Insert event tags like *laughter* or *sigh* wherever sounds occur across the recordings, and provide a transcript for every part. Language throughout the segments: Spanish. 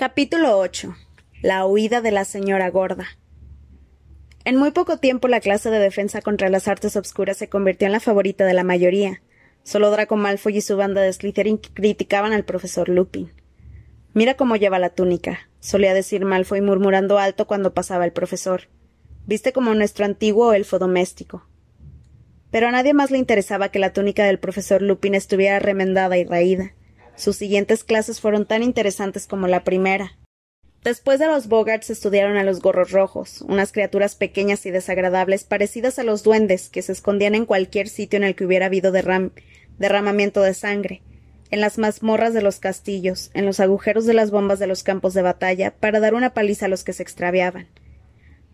Capítulo 8. La huida de la señora gorda. En muy poco tiempo la clase de defensa contra las artes obscuras se convirtió en la favorita de la mayoría. Solo Draco Malfoy y su banda de Slytherin criticaban al profesor Lupin. Mira cómo lleva la túnica, solía decir Malfoy murmurando alto cuando pasaba el profesor. Viste como nuestro antiguo elfo doméstico. Pero a nadie más le interesaba que la túnica del profesor Lupin estuviera remendada y raída. Sus siguientes clases fueron tan interesantes como la primera. Después de los Bogarts estudiaron a los gorros rojos, unas criaturas pequeñas y desagradables parecidas a los duendes que se escondían en cualquier sitio en el que hubiera habido derramamiento de sangre, en las mazmorras de los castillos, en los agujeros de las bombas de los campos de batalla, para dar una paliza a los que se extraviaban.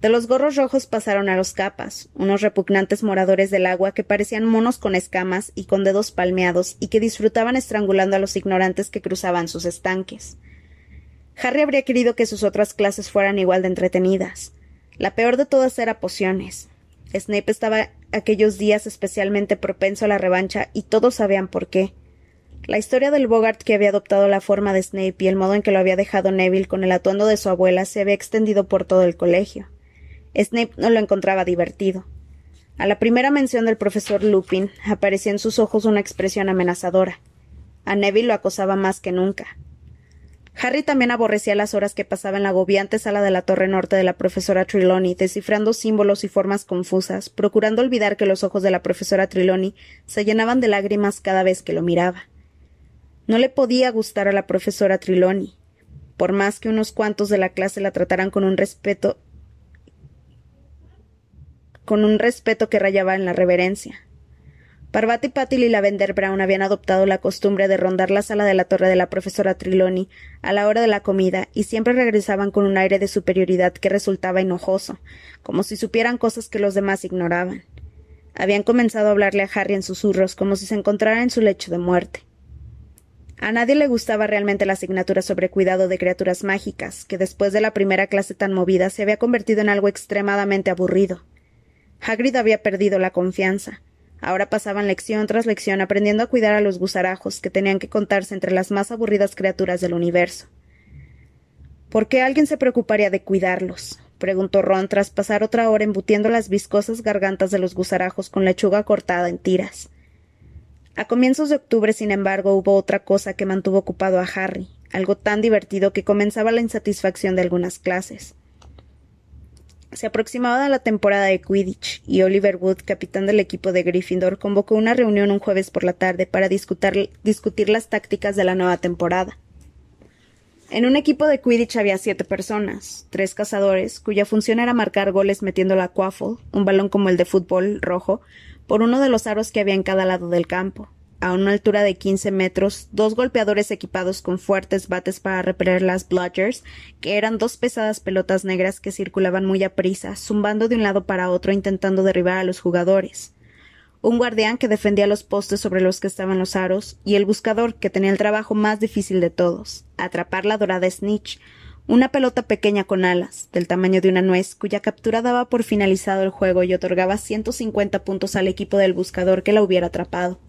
De los gorros rojos pasaron a los capas, unos repugnantes moradores del agua que parecían monos con escamas y con dedos palmeados y que disfrutaban estrangulando a los ignorantes que cruzaban sus estanques. Harry habría querido que sus otras clases fueran igual de entretenidas. La peor de todas era pociones. Snape estaba aquellos días especialmente propenso a la revancha y todos sabían por qué. La historia del Bogart que había adoptado la forma de Snape y el modo en que lo había dejado Neville con el atuendo de su abuela se había extendido por todo el colegio. Snape no lo encontraba divertido. A la primera mención del profesor Lupin aparecía en sus ojos una expresión amenazadora. A Neville lo acosaba más que nunca. Harry también aborrecía las horas que pasaba en la agobiante sala de la torre norte de la profesora Trelawney, descifrando símbolos y formas confusas, procurando olvidar que los ojos de la profesora Trelawney se llenaban de lágrimas cada vez que lo miraba. No le podía gustar a la profesora Trelawney. Por más que unos cuantos de la clase la trataran con un respeto con un respeto que rayaba en la reverencia. Parvati Patil y Lavender Brown habían adoptado la costumbre de rondar la sala de la torre de la profesora Triloni a la hora de la comida y siempre regresaban con un aire de superioridad que resultaba enojoso, como si supieran cosas que los demás ignoraban. Habían comenzado a hablarle a Harry en susurros como si se encontrara en su lecho de muerte. A nadie le gustaba realmente la asignatura sobre cuidado de criaturas mágicas, que después de la primera clase tan movida se había convertido en algo extremadamente aburrido. Hagrid había perdido la confianza. Ahora pasaban lección tras lección aprendiendo a cuidar a los gusarajos que tenían que contarse entre las más aburridas criaturas del universo. ¿Por qué alguien se preocuparía de cuidarlos? preguntó Ron tras pasar otra hora embutiendo las viscosas gargantas de los gusarajos con lechuga cortada en tiras. A comienzos de octubre, sin embargo, hubo otra cosa que mantuvo ocupado a Harry, algo tan divertido que comenzaba la insatisfacción de algunas clases. Se aproximaba la temporada de Quidditch y Oliver Wood, capitán del equipo de Gryffindor, convocó una reunión un jueves por la tarde para discutir, las tácticas de la nueva temporada. En un equipo de Quidditch había siete personas, tres cazadores, cuya función era marcar goles metiendo la quaffle, un balón como el de fútbol rojo, por uno de los aros que había en cada lado del campo a una altura de quince metros, dos golpeadores equipados con fuertes bates para repeler las bludgers, que eran dos pesadas pelotas negras que circulaban muy a prisa, zumbando de un lado para otro intentando derribar a los jugadores. Un guardián que defendía los postes sobre los que estaban los aros, y el buscador que tenía el trabajo más difícil de todos, atrapar la dorada snitch, una pelota pequeña con alas, del tamaño de una nuez, cuya captura daba por finalizado el juego y otorgaba ciento cincuenta puntos al equipo del buscador que la hubiera atrapado.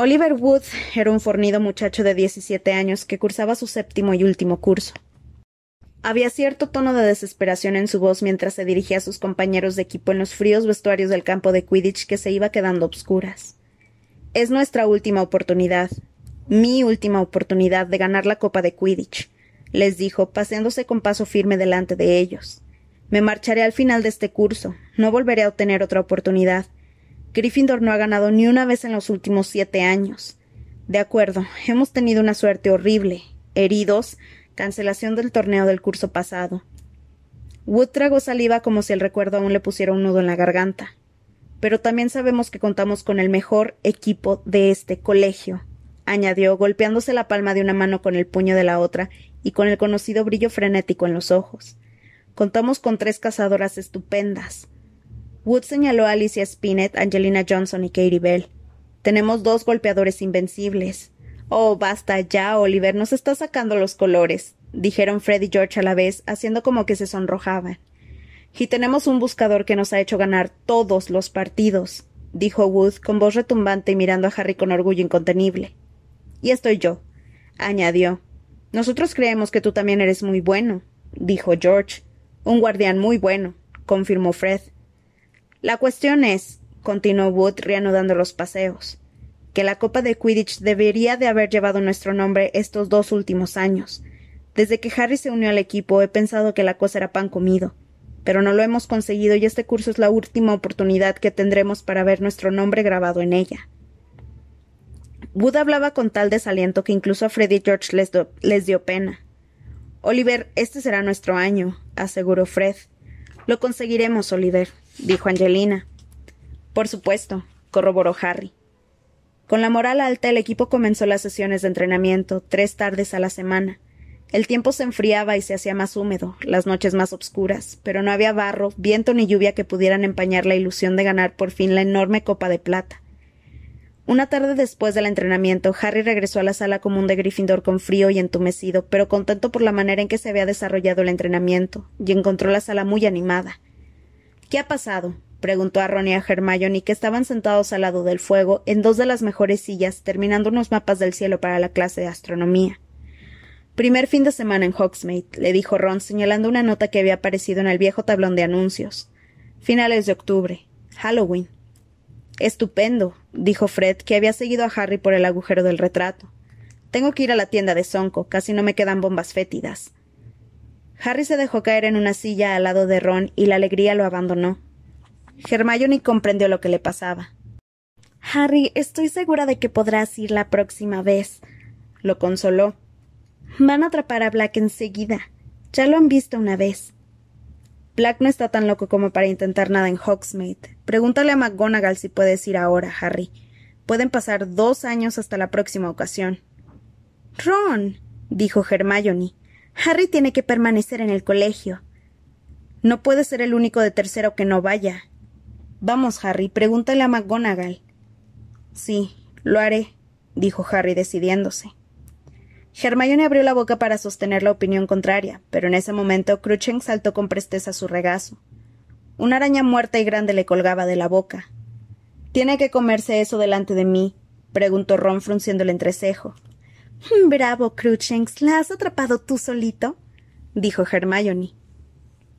Oliver Wood era un fornido muchacho de diecisiete años que cursaba su séptimo y último curso. Había cierto tono de desesperación en su voz mientras se dirigía a sus compañeros de equipo en los fríos vestuarios del campo de Quidditch que se iba quedando obscuras. Es nuestra última oportunidad, mi última oportunidad de ganar la Copa de Quidditch, les dijo, paseándose con paso firme delante de ellos. Me marcharé al final de este curso, no volveré a obtener otra oportunidad, Gryffindor no ha ganado ni una vez en los últimos siete años. De acuerdo, hemos tenido una suerte horrible. Heridos, cancelación del torneo del curso pasado. Wood tragó saliva como si el recuerdo aún le pusiera un nudo en la garganta. Pero también sabemos que contamos con el mejor equipo de este colegio, añadió, golpeándose la palma de una mano con el puño de la otra y con el conocido brillo frenético en los ojos. Contamos con tres cazadoras estupendas, Wood señaló a Alicia Spinett, Angelina Johnson y Katie Bell. Tenemos dos golpeadores invencibles. Oh, basta ya, Oliver, nos está sacando los colores, dijeron Fred y George a la vez, haciendo como que se sonrojaban. Y tenemos un buscador que nos ha hecho ganar todos los partidos, dijo Wood con voz retumbante y mirando a Harry con orgullo incontenible. Y estoy yo, añadió. Nosotros creemos que tú también eres muy bueno, dijo George. Un guardián muy bueno, confirmó Fred. La cuestión es, continuó Wood reanudando los paseos, que la Copa de Quidditch debería de haber llevado nuestro nombre estos dos últimos años. Desde que Harry se unió al equipo he pensado que la cosa era pan comido, pero no lo hemos conseguido y este curso es la última oportunidad que tendremos para ver nuestro nombre grabado en ella. Wood hablaba con tal desaliento que incluso a Freddy y George les, les dio pena. Oliver, este será nuestro año, aseguró Fred. Lo conseguiremos, Oliver, dijo Angelina. Por supuesto, corroboró Harry. Con la moral alta, el equipo comenzó las sesiones de entrenamiento, tres tardes a la semana. El tiempo se enfriaba y se hacía más húmedo, las noches más obscuras, pero no había barro, viento ni lluvia que pudieran empañar la ilusión de ganar por fin la enorme copa de plata. Una tarde después del entrenamiento, Harry regresó a la sala común de Gryffindor con frío y entumecido, pero contento por la manera en que se había desarrollado el entrenamiento, y encontró la sala muy animada. ¿Qué ha pasado? preguntó a Ron y a Hermione, que estaban sentados al lado del fuego, en dos de las mejores sillas, terminando unos mapas del cielo para la clase de astronomía. Primer fin de semana en Hogsmeade, le dijo Ron, señalando una nota que había aparecido en el viejo tablón de anuncios. Finales de octubre. Halloween. Estupendo, dijo Fred, que había seguido a Harry por el agujero del retrato. Tengo que ir a la tienda de Sonco, casi no me quedan bombas fétidas. Harry se dejó caer en una silla al lado de Ron y la alegría lo abandonó. Hermione comprendió lo que le pasaba. Harry, estoy segura de que podrás ir la próxima vez. Lo consoló. Van a atrapar a Black enseguida. Ya lo han visto una vez. Black no está tan loco como para intentar nada en Hogsmeade. Pregúntale a McGonagall si puedes ir ahora, Harry. Pueden pasar dos años hasta la próxima ocasión. Ron, dijo Hermione. Harry tiene que permanecer en el colegio. No puede ser el único de tercero que no vaya. Vamos, Harry, pregúntale a McGonagall. Sí, lo haré, dijo Harry decidiéndose. Hermione abrió la boca para sostener la opinión contraria, pero en ese momento Cruchen saltó con presteza su regazo. Una araña muerta y grande le colgaba de la boca. ¿Tiene que comerse eso delante de mí? preguntó Ron frunciendo el entrecejo. *laughs* Bravo, Cruchens. ¿La has atrapado tú solito? dijo Hermione.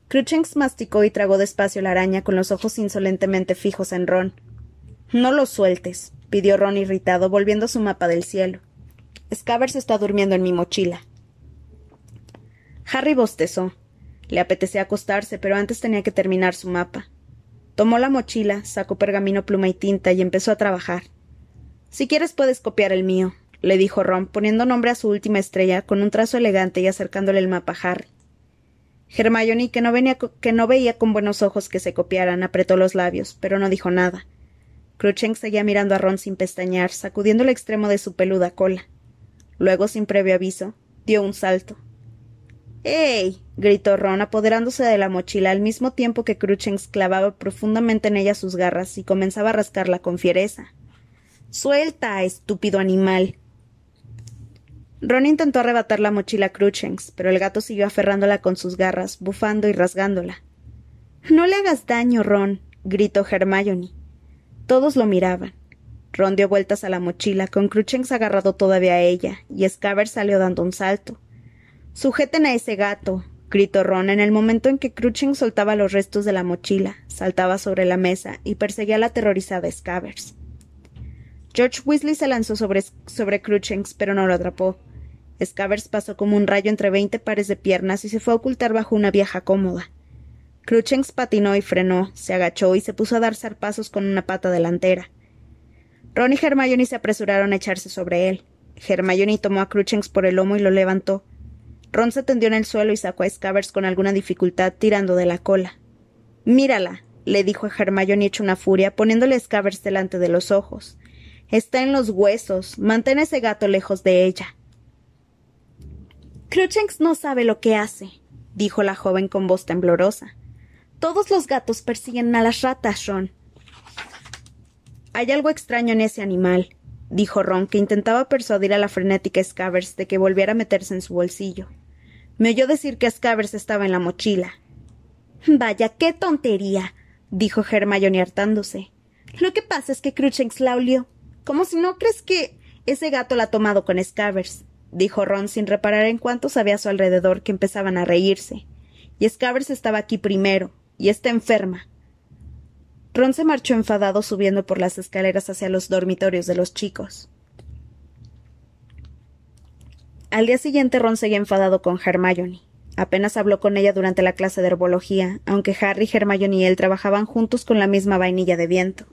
Cruchens masticó y tragó despacio la araña con los ojos insolentemente fijos en Ron. No lo sueltes, pidió Ron irritado, volviendo su mapa del cielo. Scavers está durmiendo en mi mochila. Harry bostezó. Le apetecía acostarse, pero antes tenía que terminar su mapa. Tomó la mochila, sacó pergamino, pluma y tinta y empezó a trabajar. Si quieres puedes copiar el mío, le dijo Ron, poniendo nombre a su última estrella con un trazo elegante y acercándole el mapa a Harry. Hermione, que no, venía, que no veía con buenos ojos que se copiaran, apretó los labios, pero no dijo nada. Crucheng seguía mirando a Ron sin pestañear, sacudiendo el extremo de su peluda cola. Luego, sin previo aviso, dio un salto. ¡Ey! gritó Ron, apoderándose de la mochila al mismo tiempo que Cruchens clavaba profundamente en ella sus garras y comenzaba a rascarla con fiereza. Suelta, estúpido animal. Ron intentó arrebatar la mochila a Cruchens, pero el gato siguió aferrándola con sus garras, bufando y rasgándola. No le hagas daño, Ron, gritó Hermione. Todos lo miraban. Ron dio vueltas a la mochila, con Cruchens agarrado todavía a ella, y Scaber salió dando un salto. Sujeten a ese gato, gritó Ron en el momento en que Cruchens soltaba los restos de la mochila, saltaba sobre la mesa y perseguía a la aterrorizada Scavers. George Weasley se lanzó sobre, sobre Cruchens, pero no lo atrapó. Scavers pasó como un rayo entre veinte pares de piernas y se fue a ocultar bajo una vieja cómoda. Cruchens patinó y frenó, se agachó y se puso a dar zarpazos con una pata delantera. Ron y Hermione se apresuraron a echarse sobre él. Hermione tomó a Cruchens por el lomo y lo levantó. Ron se tendió en el suelo y sacó a Scavers con alguna dificultad, tirando de la cola. Mírala, le dijo a Hermione hecho una furia, poniéndole a Scavers delante de los ojos. Está en los huesos. Mantén ese gato lejos de ella. No sabe lo que hace, dijo la joven con voz temblorosa. Todos los gatos persiguen a las ratas, Ron. Hay algo extraño en ese animal, dijo Ron, que intentaba persuadir a la frenética Scavers de que volviera a meterse en su bolsillo. Me oyó decir que Scavers estaba en la mochila. Vaya, qué tontería, dijo Hermione hartándose. Lo que pasa es que Cruchens la olió. Como si no crees que ese gato la ha tomado con Scavers. Dijo Ron sin reparar en cuántos había a su alrededor que empezaban a reírse. Y Scavers estaba aquí primero, y está enferma. Ron se marchó enfadado subiendo por las escaleras hacia los dormitorios de los chicos. Al día siguiente Ron seguía enfadado con Hermione. Apenas habló con ella durante la clase de herbología, aunque Harry, Hermione y él trabajaban juntos con la misma vainilla de viento.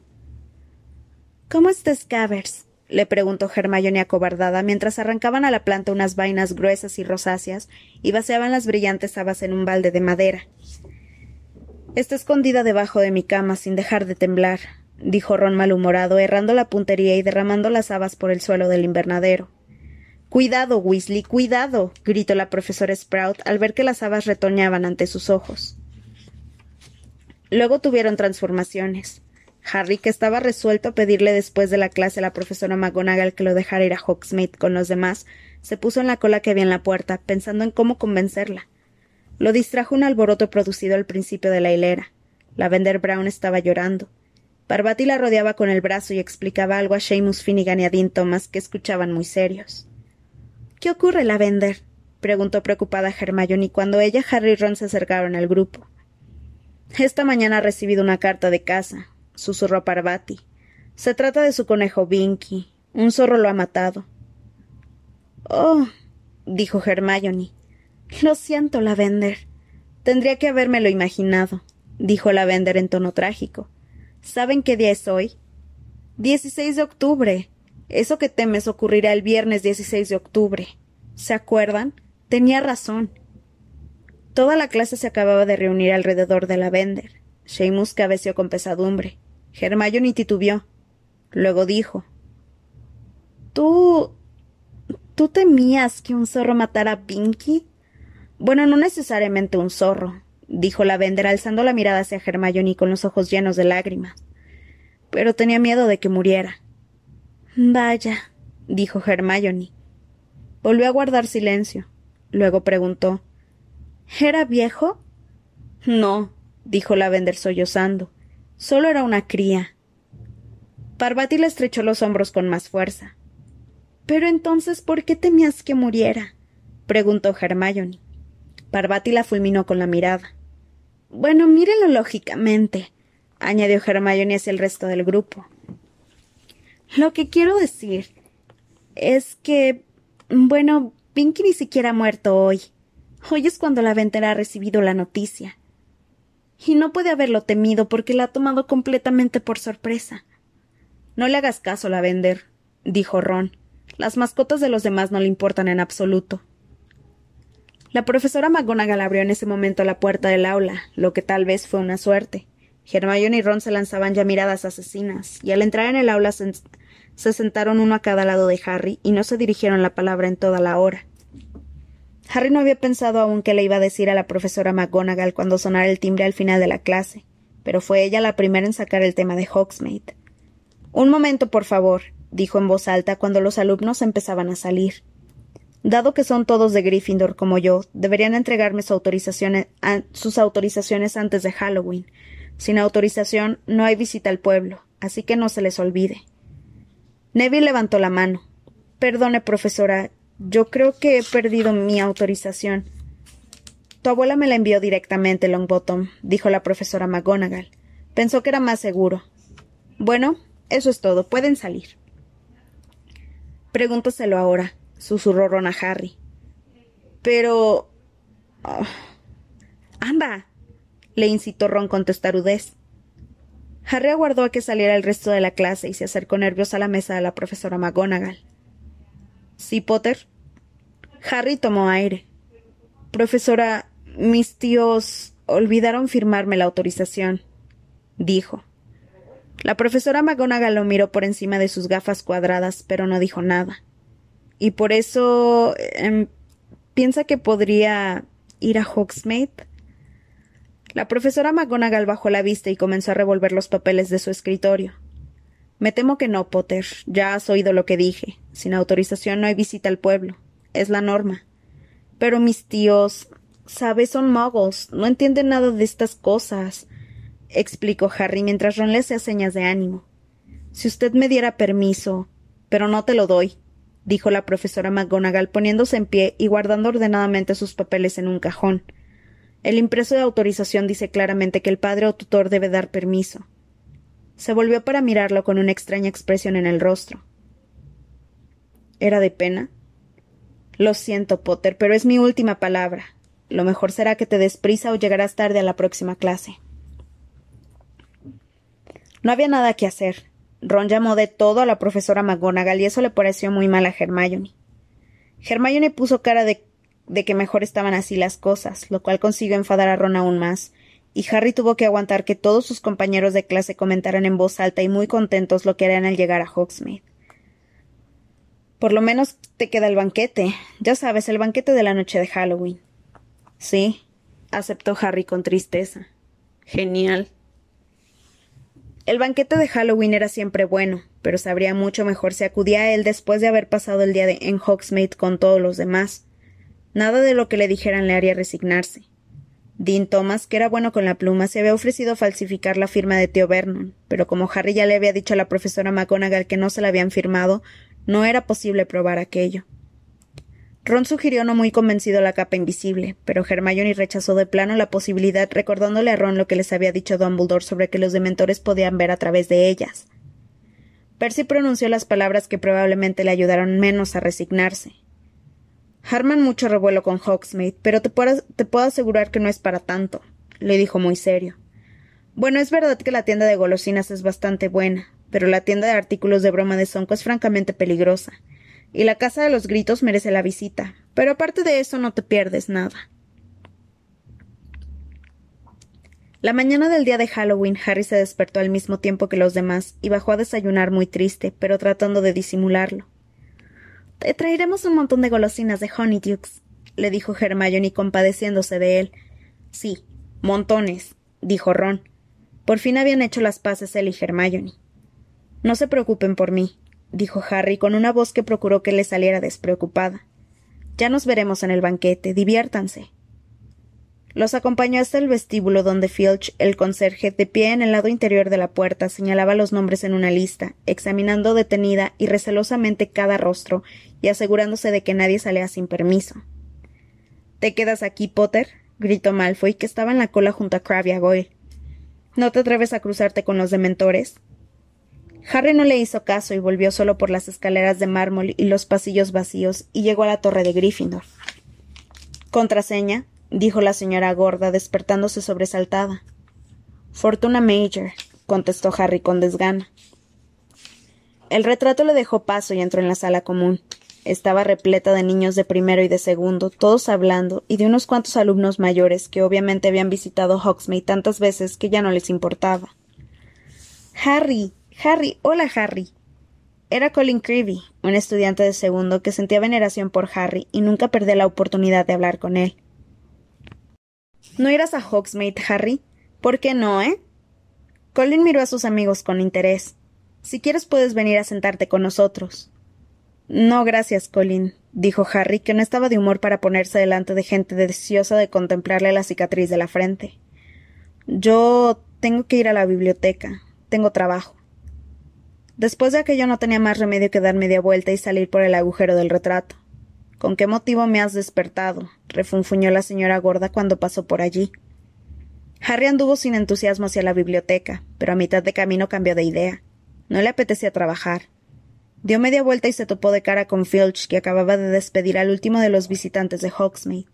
¿Cómo está Scavers? Le preguntó Hermione acobardada mientras arrancaban a la planta unas vainas gruesas y rosáceas y vaciaban las brillantes habas en un balde de madera. Está escondida debajo de mi cama sin dejar de temblar, dijo Ron malhumorado, errando la puntería y derramando las habas por el suelo del invernadero. Cuidado, Weasley, cuidado. gritó la profesora Sprout al ver que las habas retoñaban ante sus ojos. Luego tuvieron transformaciones. Harry, que estaba resuelto a pedirle después de la clase a la profesora McGonagall que lo dejara ir a Hogsmeade con los demás, se puso en la cola que había en la puerta, pensando en cómo convencerla. Lo distrajo un alboroto producido al principio de la hilera. Lavender Brown estaba llorando. Parvati la rodeaba con el brazo y explicaba algo a Seamus Finnegan y a Thomas, que escuchaban muy serios. ¿Qué ocurre, Lavender? preguntó preocupada Hermione cuando ella, Harry y Ron se acercaron al grupo. Esta mañana ha recibido una carta de casa, susurró Parvati. Se trata de su conejo Binky. Un zorro lo ha matado. Oh, dijo Hermione. Lo siento, Lavender. Tendría que habérmelo imaginado, dijo Lavender en tono trágico. ¿Saben qué día es hoy? Dieciséis de octubre. Eso que temes ocurrirá el viernes 16 de octubre. ¿Se acuerdan? Tenía razón. Toda la clase se acababa de reunir alrededor de la Bender. Seamus cabeció con pesadumbre. Hermione titubeó. Luego dijo: ¿Tú. ¿Tú temías que un zorro matara a Pinky? Bueno, no necesariamente un zorro, dijo la Bender alzando la mirada hacia Hermione con los ojos llenos de lágrimas. Pero tenía miedo de que muriera. Vaya, dijo Hermione. Volvió a guardar silencio. Luego preguntó ¿Era viejo? No, dijo Lavender sollozando. Solo era una cría. Parvati le estrechó los hombros con más fuerza. Pero entonces, ¿por qué temías que muriera? preguntó Hermione. Parvati la fulminó con la mirada. Bueno, mírelo lógicamente, añadió Hermione hacia el resto del grupo. Lo que quiero decir es que, bueno, Pinky ni siquiera ha muerto hoy. Hoy es cuando la ventera ha recibido la noticia. Y no puede haberlo temido porque la ha tomado completamente por sorpresa. No le hagas caso, la vender, dijo Ron. Las mascotas de los demás no le importan en absoluto. La profesora McGonagall abrió en ese momento la puerta del aula, lo que tal vez fue una suerte. Hermione y Ron se lanzaban ya miradas asesinas, y al entrar en el aula se, sentaron uno a cada lado de Harry y no se dirigieron la palabra en toda la hora. Harry no había pensado aún qué le iba a decir a la profesora McGonagall cuando sonara el timbre al final de la clase, pero fue ella la primera en sacar el tema de Hogsmeade. Un momento, por favor, dijo en voz alta cuando los alumnos empezaban a salir. Dado que son todos de Gryffindor como yo, deberían entregarme sus autorizaciones antes de Halloween, sin autorización no hay visita al pueblo, así que no se les olvide. Neville levantó la mano. Perdone, profesora, yo creo que he perdido mi autorización. Tu abuela me la envió directamente, Longbottom, dijo la profesora McGonagall. Pensó que era más seguro. Bueno, eso es todo. Pueden salir. Pregúntoselo ahora, susurró Ron a Harry. Pero. Oh, ¡Anda! le incitó Ron con testarudez. Harry aguardó a que saliera el resto de la clase y se acercó nervioso a la mesa de la profesora McGonagall. ¿Sí, Potter? Harry tomó aire. Profesora, mis tíos olvidaron firmarme la autorización, dijo. La profesora McGonagall lo miró por encima de sus gafas cuadradas, pero no dijo nada. Y por eso. Em, ¿Piensa que podría ir a Hogsmeade? La profesora McGonagall bajó la vista y comenzó a revolver los papeles de su escritorio. Me temo que no, Potter. Ya has oído lo que dije. Sin autorización no hay visita al pueblo. Es la norma. Pero mis tíos. Sabes, son muggles. No entienden nada de estas cosas. explicó Harry mientras Ron le hacía señas de ánimo. Si usted me diera permiso. Pero no te lo doy, dijo la profesora McGonagall poniéndose en pie y guardando ordenadamente sus papeles en un cajón. El impreso de autorización dice claramente que el padre o tutor debe dar permiso. Se volvió para mirarlo con una extraña expresión en el rostro. ¿Era de pena? Lo siento, Potter, pero es mi última palabra. Lo mejor será que te des prisa o llegarás tarde a la próxima clase. No había nada que hacer. Ron llamó de todo a la profesora McGonagall y eso le pareció muy mal a Hermione. Hermione puso cara de, de que mejor estaban así las cosas, lo cual consiguió enfadar a Ron aún más, y Harry tuvo que aguantar que todos sus compañeros de clase comentaran en voz alta y muy contentos lo que harían al llegar a Hogsmeade. Por lo menos te queda el banquete. Ya sabes, el banquete de la noche de Halloween. Sí, aceptó Harry con tristeza. Genial. El banquete de Halloween era siempre bueno, pero sabría mucho mejor si acudía a él después de haber pasado el día de, en Hogsmeade con todos los demás. Nada de lo que le dijeran le haría resignarse. Dean Thomas, que era bueno con la pluma, se había ofrecido falsificar la firma de tío Vernon, pero como Harry ya le había dicho a la profesora McGonagall que no se la habían firmado, no era posible probar aquello. Ron sugirió no muy convencido la capa invisible, pero Hermione rechazó de plano la posibilidad, recordándole a Ron lo que les había dicho Dumbledore sobre que los dementores podían ver a través de ellas. Percy pronunció las palabras que probablemente le ayudaron menos a resignarse. Harman mucho revuelo con Hogsmeade, pero te puedo, te puedo asegurar que no es para tanto, le dijo muy serio. Bueno, es verdad que la tienda de golosinas es bastante buena, pero la tienda de artículos de broma de Sonco es francamente peligrosa y la casa de los gritos merece la visita, pero aparte de eso no te pierdes nada. La mañana del día de Halloween, Harry se despertó al mismo tiempo que los demás y bajó a desayunar muy triste, pero tratando de disimularlo. Te traeremos un montón de golosinas de Honeydukes, le dijo Hermione compadeciéndose de él. Sí, montones, dijo Ron. Por fin habían hecho las paces él y Hermione. No se preocupen por mí, dijo Harry con una voz que procuró que le saliera despreocupada. Ya nos veremos en el banquete. Diviértanse. Los acompañó hasta el vestíbulo donde Filch, el conserje, de pie en el lado interior de la puerta, señalaba los nombres en una lista, examinando detenida y recelosamente cada rostro y asegurándose de que nadie salía sin permiso. ¿Te quedas aquí, Potter? gritó Malfoy, que estaba en la cola junto a Crabbe y a Goyle. ¿No te atreves a cruzarte con los dementores? Harry no le hizo caso y volvió solo por las escaleras de mármol y los pasillos vacíos y llegó a la torre de Gryffindor. Contraseña, dijo la señora gorda, despertándose sobresaltada. Fortuna Major, contestó Harry con desgana. El retrato le dejó paso y entró en la sala común. Estaba repleta de niños de primero y de segundo, todos hablando, y de unos cuantos alumnos mayores que obviamente habían visitado Hogsmeade tantas veces que ya no les importaba. Harry, Harry, hola Harry. Era Colin Creevy, un estudiante de segundo que sentía veneración por Harry y nunca perdía la oportunidad de hablar con él. ¿No irás a Hogsmeade, Harry? ¿Por qué no, eh? Colin miró a sus amigos con interés. Si quieres puedes venir a sentarte con nosotros. No, gracias, Colin, dijo Harry, que no estaba de humor para ponerse delante de gente deseosa de contemplarle la cicatriz de la frente. Yo tengo que ir a la biblioteca. Tengo trabajo. Después de aquello no tenía más remedio que dar media vuelta y salir por el agujero del retrato. ¿Con qué motivo me has despertado? refunfuñó la señora gorda cuando pasó por allí. Harry anduvo sin entusiasmo hacia la biblioteca, pero a mitad de camino cambió de idea. No le apetecía trabajar. Dio media vuelta y se topó de cara con Filch, que acababa de despedir al último de los visitantes de Hogsmeade.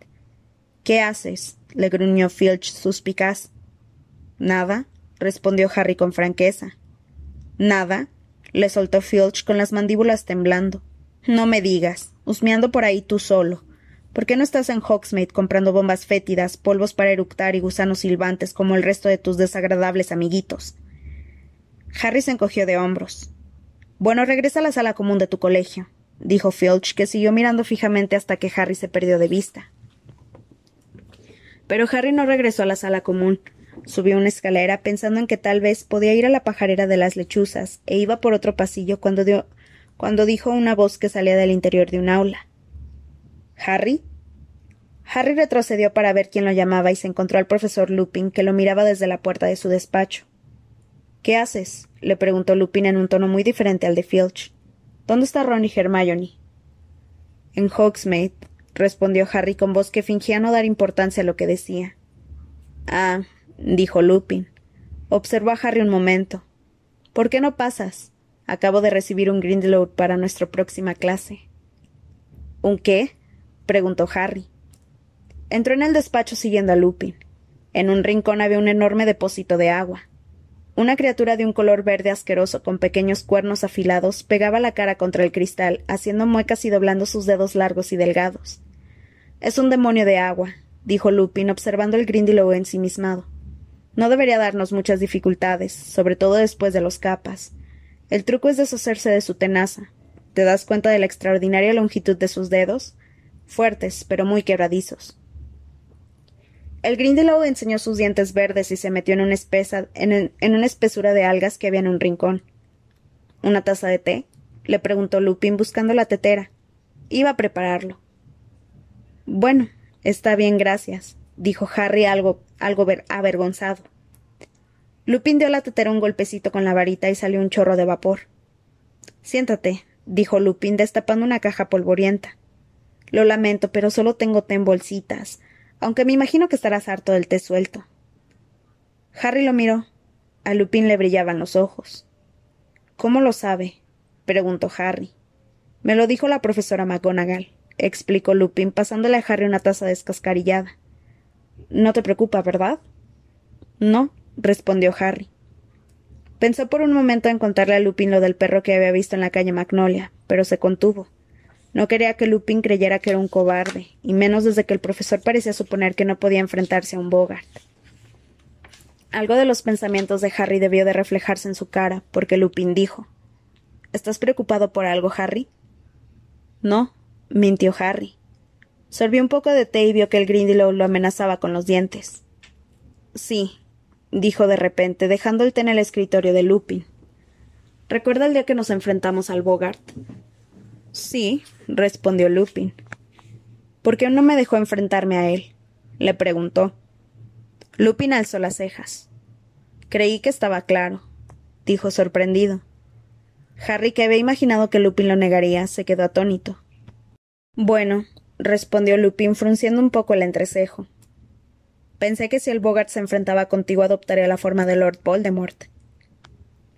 ¿Qué haces? le gruñó Filch suspicaz. Nada, respondió Harry con franqueza. Nada, le soltó Filch con las mandíbulas temblando. No me digas, husmeando por ahí tú solo. ¿Por qué no estás en Hogsmeade comprando bombas fétidas, polvos para eructar y gusanos silbantes como el resto de tus desagradables amiguitos? Harry se encogió de hombros. Bueno, regresa a la sala común de tu colegio, dijo Filch, que siguió mirando fijamente hasta que Harry se perdió de vista. Pero Harry no regresó a la sala común. Subió una escalera pensando en que tal vez podía ir a la pajarera de las lechuzas, e iba por otro pasillo cuando, dio, cuando dijo una voz que salía del interior de un aula. ¿Harry? Harry retrocedió para ver quién lo llamaba y se encontró al profesor Lupin, que lo miraba desde la puerta de su despacho. ¿Qué haces? le preguntó Lupin en un tono muy diferente al de Filch. ¿Dónde está Ron y Hermione? En Hogsmeade, respondió Harry con voz que fingía no dar importancia a lo que decía. Ah, dijo Lupin. Observó a Harry un momento. ¿Por qué no pasas? Acabo de recibir un Grindelwald para nuestra próxima clase. ¿Un qué? preguntó Harry. Entró en el despacho siguiendo a Lupin. En un rincón había un enorme depósito de agua. Una criatura de un color verde asqueroso con pequeños cuernos afilados pegaba la cara contra el cristal, haciendo muecas y doblando sus dedos largos y delgados. Es un demonio de agua, dijo Lupin, observando el Grindylow ensimismado. No debería darnos muchas dificultades, sobre todo después de los capas. El truco es deshacerse de su tenaza. ¿Te das cuenta de la extraordinaria longitud de sus dedos? Fuertes, pero muy quebradizos. El Grindelow enseñó sus dientes verdes y se metió en una, espesa, en, en una espesura de algas que había en un rincón. ¿Una taza de té? le preguntó Lupin buscando la tetera. Iba a prepararlo. Bueno, está bien, gracias, dijo Harry algo, algo avergonzado. Lupin dio a la tetera un golpecito con la varita y salió un chorro de vapor. Siéntate, dijo Lupin destapando una caja polvorienta. Lo lamento, pero solo tengo té en bolsitas, aunque me imagino que estarás harto del té suelto. Harry lo miró. A Lupin le brillaban los ojos. ¿Cómo lo sabe? preguntó Harry. Me lo dijo la profesora McGonagall, explicó Lupin, pasándole a Harry una taza descascarillada. No te preocupa, ¿verdad? No, respondió Harry. Pensó por un momento en contarle a Lupin lo del perro que había visto en la calle Magnolia, pero se contuvo. No quería que Lupin creyera que era un cobarde, y menos desde que el profesor parecía suponer que no podía enfrentarse a un Bogart. Algo de los pensamientos de Harry debió de reflejarse en su cara, porque Lupin dijo ¿Estás preocupado por algo, Harry? No, mintió Harry. Sorbió un poco de té y vio que el Grindylow lo amenazaba con los dientes. Sí, dijo de repente, dejando el té en el escritorio de Lupin. ¿Recuerda el día que nos enfrentamos al Bogart? Sí, respondió Lupin. ¿Por qué no me dejó enfrentarme a él? le preguntó. Lupin alzó las cejas. Creí que estaba claro, dijo sorprendido. Harry, que había imaginado que Lupin lo negaría, se quedó atónito. Bueno, respondió Lupin frunciendo un poco el entrecejo. Pensé que si el Bogart se enfrentaba contigo adoptaría la forma de Lord Voldemort.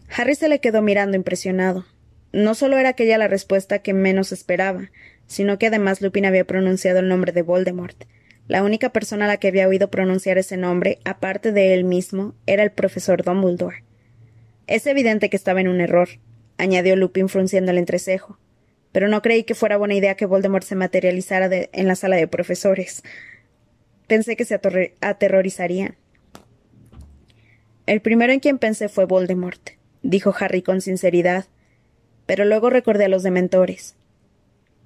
Harry se le quedó mirando impresionado. No solo era aquella la respuesta que menos esperaba, sino que además Lupin había pronunciado el nombre de Voldemort. La única persona a la que había oído pronunciar ese nombre, aparte de él mismo, era el profesor Dumbledore. Es evidente que estaba en un error, añadió Lupin frunciendo el entrecejo. Pero no creí que fuera buena idea que Voldemort se materializara en la sala de profesores. Pensé que se aterrorizarían. El primero en quien pensé fue Voldemort, dijo Harry con sinceridad, pero luego recordé a los dementores.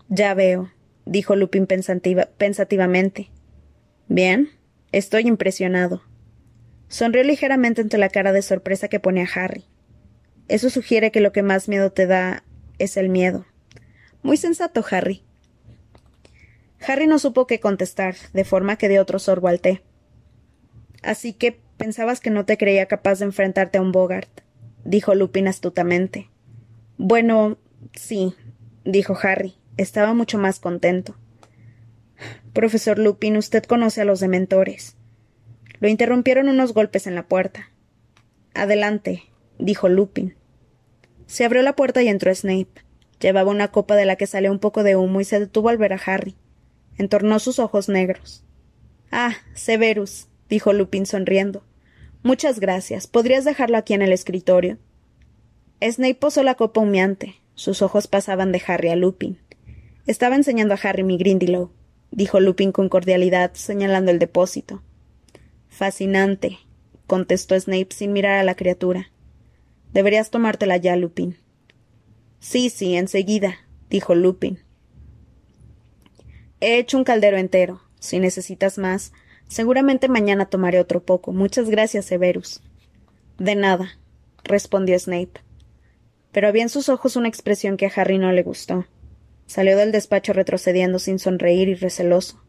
Ya veo, dijo Lupin pensativamente. Bien, estoy impresionado. Sonrió ligeramente ante la cara de sorpresa que pone a Harry. Eso sugiere que lo que más miedo te da es el miedo. Muy sensato, Harry. Harry no supo qué contestar, de forma que dio otro sorbo al té. Así que pensabas que no te creía capaz de enfrentarte a un Bogart, dijo Lupin astutamente. Bueno, sí, dijo Harry. Estaba mucho más contento. Profesor Lupin, usted conoce a los dementores. Lo interrumpieron unos golpes en la puerta. Adelante, dijo Lupin. Se abrió la puerta y entró Snape. Llevaba una copa de la que salía un poco de humo y se detuvo al ver a Harry entornó sus ojos negros. Ah, Severus, dijo Lupin sonriendo. Muchas gracias. ¿Podrías dejarlo aquí en el escritorio? Snape posó la copa humeante. Sus ojos pasaban de Harry a Lupin. Estaba enseñando a Harry mi Grindylow, dijo Lupin con cordialidad, señalando el depósito. Fascinante, contestó Snape sin mirar a la criatura. Deberías tomártela ya, Lupin. Sí, sí, enseguida, dijo Lupin. He hecho un caldero entero. Si necesitas más, seguramente mañana tomaré otro poco. Muchas gracias, Severus. De nada, respondió Snape. Pero había en sus ojos una expresión que a Harry no le gustó. Salió del despacho retrocediendo sin sonreír y receloso.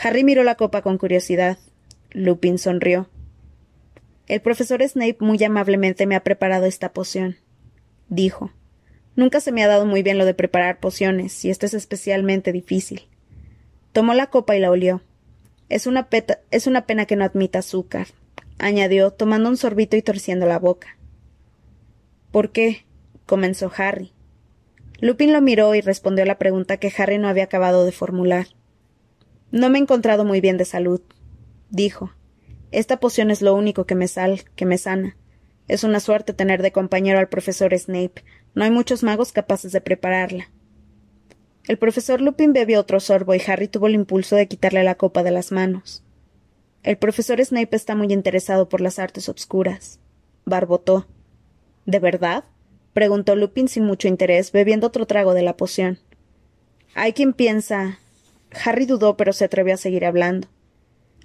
Harry miró la copa con curiosidad. Lupin sonrió. El profesor Snape muy amablemente me ha preparado esta poción, dijo. Nunca se me ha dado muy bien lo de preparar pociones, y esto es especialmente difícil. Tomó la copa y la olió. Es una, es una pena que no admita azúcar, añadió, tomando un sorbito y torciendo la boca. ¿Por qué? comenzó Harry. Lupin lo miró y respondió a la pregunta que Harry no había acabado de formular. No me he encontrado muy bien de salud, dijo. Esta poción es lo único que me sal, que me sana. Es una suerte tener de compañero al profesor Snape. No hay muchos magos capaces de prepararla. El profesor Lupin bebió otro sorbo y Harry tuvo el impulso de quitarle la copa de las manos. El profesor Snape está muy interesado por las artes obscuras. Barbotó. ¿De verdad? preguntó Lupin sin mucho interés, bebiendo otro trago de la poción. Hay quien piensa. Harry dudó, pero se atrevió a seguir hablando.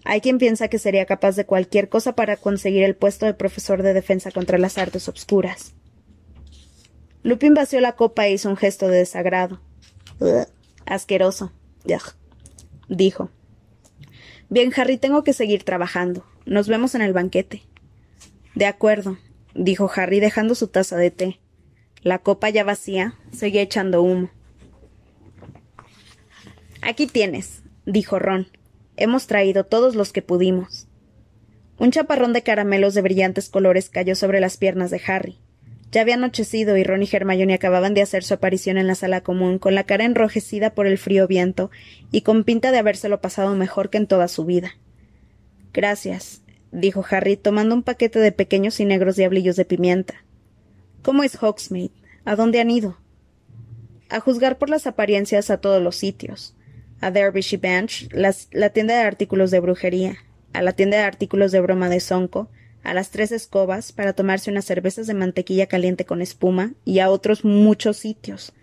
Hay quien piensa que sería capaz de cualquier cosa para conseguir el puesto de profesor de defensa contra las artes obscuras. Lupin vació la copa e hizo un gesto de desagrado. Asqueroso. dijo. Bien, Harry, tengo que seguir trabajando. Nos vemos en el banquete. De acuerdo, dijo Harry dejando su taza de té. La copa ya vacía seguía echando humo. Aquí tienes, dijo Ron. Hemos traído todos los que pudimos. Un chaparrón de caramelos de brillantes colores cayó sobre las piernas de Harry. Ya había anochecido y Ron y Hermione acababan de hacer su aparición en la sala común, con la cara enrojecida por el frío viento y con pinta de habérselo pasado mejor que en toda su vida. Gracias, dijo Harry, tomando un paquete de pequeños y negros diablillos de pimienta. ¿Cómo es Hogsmeade? ¿A dónde han ido? A juzgar por las apariencias a todos los sitios. A Derbyshire Bench, la tienda de artículos de brujería, a la tienda de artículos de broma de Sonco, a las tres escobas para tomarse unas cervezas de mantequilla caliente con espuma y a otros muchos sitios.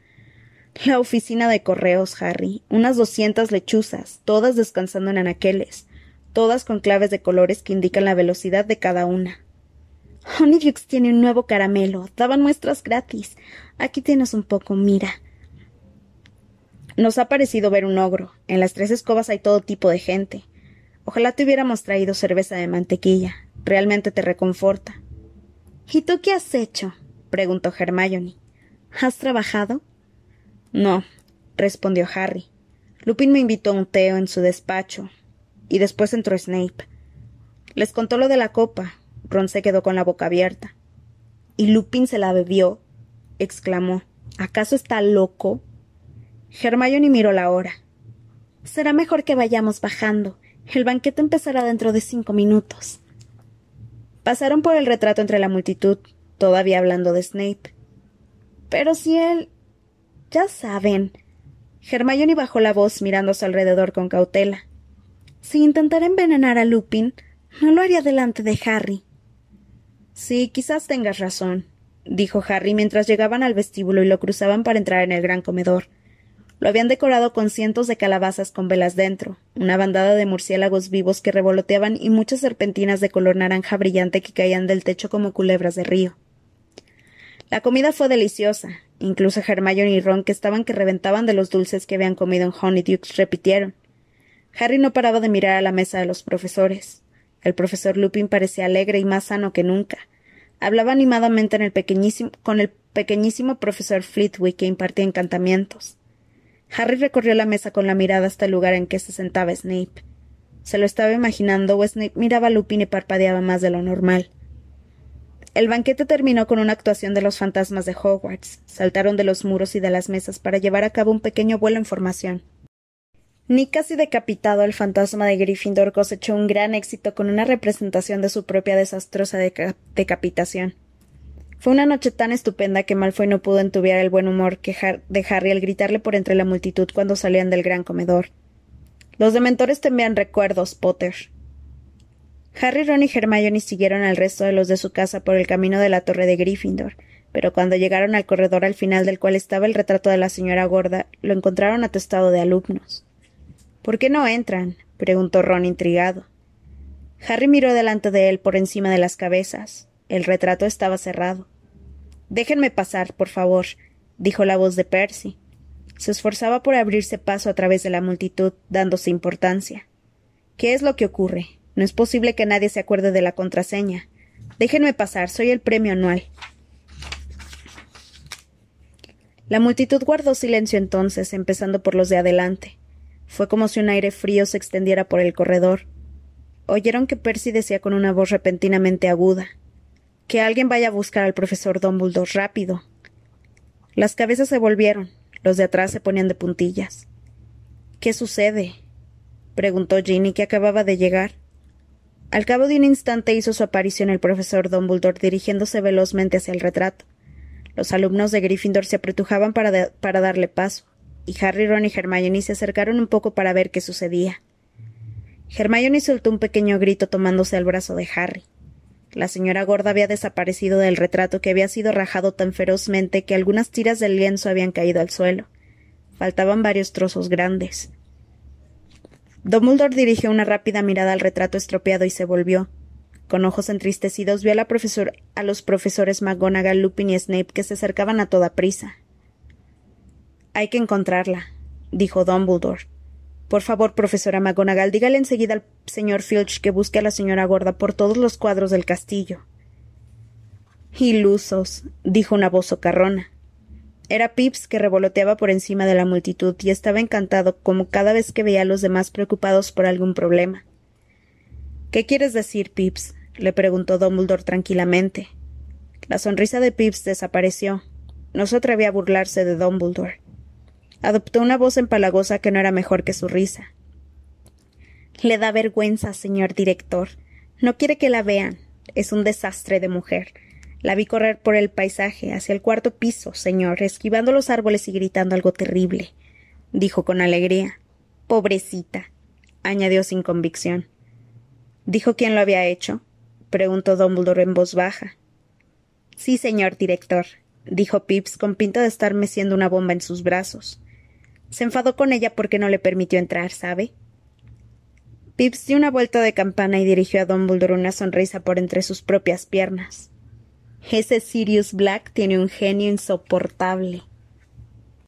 La oficina de correos, Harry, unas doscientas lechuzas, todas descansando en anaqueles, todas con claves de colores que indican la velocidad de cada una. Honeydukes tiene un nuevo caramelo. Daban muestras gratis. Aquí tienes un poco, mira. Nos ha parecido ver un ogro. En las tres escobas hay todo tipo de gente. Ojalá te hubiéramos traído cerveza de mantequilla. Realmente te reconforta. ¿Y tú qué has hecho? preguntó Hermione. ¿Has trabajado? No, respondió Harry. Lupin me invitó a un té en su despacho. Y después entró Snape. Les contó lo de la copa. Ron se quedó con la boca abierta. ¿Y Lupin se la bebió? exclamó. ¿Acaso está loco? Hermione miró la hora. Será mejor que vayamos bajando. El banquete empezará dentro de cinco minutos. Pasaron por el retrato entre la multitud, todavía hablando de Snape. Pero si él. ya saben. Hermione bajó la voz mirando a su alrededor con cautela. Si intentara envenenar a Lupin, no lo haría delante de Harry. Sí, quizás tengas razón, dijo Harry mientras llegaban al vestíbulo y lo cruzaban para entrar en el gran comedor. Lo habían decorado con cientos de calabazas con velas dentro, una bandada de murciélagos vivos que revoloteaban y muchas serpentinas de color naranja brillante que caían del techo como culebras de río. La comida fue deliciosa. Incluso Hermione y Ron, que estaban que reventaban de los dulces que habían comido en Honeydukes, repitieron. Harry no paraba de mirar a la mesa de los profesores. El profesor Lupin parecía alegre y más sano que nunca. Hablaba animadamente con el pequeñísimo profesor Flitwick que impartía encantamientos. Harry recorrió la mesa con la mirada hasta el lugar en que se sentaba Snape. Se lo estaba imaginando o Snape miraba a Lupin y parpadeaba más de lo normal. El banquete terminó con una actuación de los fantasmas de Hogwarts. Saltaron de los muros y de las mesas para llevar a cabo un pequeño vuelo en formación. Ni casi decapitado, el fantasma de Gryffindor cosechó un gran éxito con una representación de su propia desastrosa decapitación. Fue una noche tan estupenda que Malfoy no pudo entubiar el buen humor de Harry al gritarle por entre la multitud cuando salían del gran comedor. Los dementores te envían recuerdos, Potter. Harry, Ron y Hermione siguieron al resto de los de su casa por el camino de la torre de Gryffindor, pero cuando llegaron al corredor al final del cual estaba el retrato de la señora gorda, lo encontraron atestado de alumnos. ¿Por qué no entran? preguntó Ron intrigado. Harry miró delante de él por encima de las cabezas. El retrato estaba cerrado. Déjenme pasar, por favor, dijo la voz de Percy. Se esforzaba por abrirse paso a través de la multitud, dándose importancia. ¿Qué es lo que ocurre? No es posible que nadie se acuerde de la contraseña. Déjenme pasar, soy el premio anual. La multitud guardó silencio entonces, empezando por los de adelante. Fue como si un aire frío se extendiera por el corredor. Oyeron que Percy decía con una voz repentinamente aguda Que alguien vaya a buscar al profesor Dumbledore rápido. Las cabezas se volvieron, los de atrás se ponían de puntillas. ¿Qué sucede? preguntó Ginny, que acababa de llegar. Al cabo de un instante hizo su aparición el profesor Dumbledore dirigiéndose velozmente hacia el retrato. Los alumnos de Gryffindor se apretujaban para, para darle paso, y Harry, Ron y Hermione se acercaron un poco para ver qué sucedía. Hermione soltó un pequeño grito tomándose el brazo de Harry. La señora gorda había desaparecido del retrato que había sido rajado tan ferozmente que algunas tiras del lienzo habían caído al suelo. Faltaban varios trozos grandes. Dumbledore dirigió una rápida mirada al retrato estropeado y se volvió. Con ojos entristecidos vio a, la a los profesores McGonagall, Lupin y Snape que se acercaban a toda prisa. Hay que encontrarla, dijo Dumbledore. Por favor, profesora McGonagall, dígale enseguida al señor Filch que busque a la señora gorda por todos los cuadros del castillo. Ilusos, dijo una voz socarrona. Era Pips que revoloteaba por encima de la multitud y estaba encantado como cada vez que veía a los demás preocupados por algún problema. ¿Qué quieres decir, Pips? le preguntó Dumbledore tranquilamente. La sonrisa de Pips desapareció. No se atrevía a burlarse de Dumbledore. Adoptó una voz empalagosa que no era mejor que su risa. Le da vergüenza, señor director. No quiere que la vean. Es un desastre de mujer. La vi correr por el paisaje, hacia el cuarto piso, señor, esquivando los árboles y gritando algo terrible. dijo con alegría. Pobrecita. añadió sin convicción. ¿Dijo quién lo había hecho? preguntó Dumbledore en voz baja. Sí, señor director, dijo Pips con pinta de estar meciendo una bomba en sus brazos. Se enfadó con ella porque no le permitió entrar, ¿sabe? Pips dio una vuelta de campana y dirigió a Dumbledore una sonrisa por entre sus propias piernas. Ese Sirius Black tiene un genio insoportable.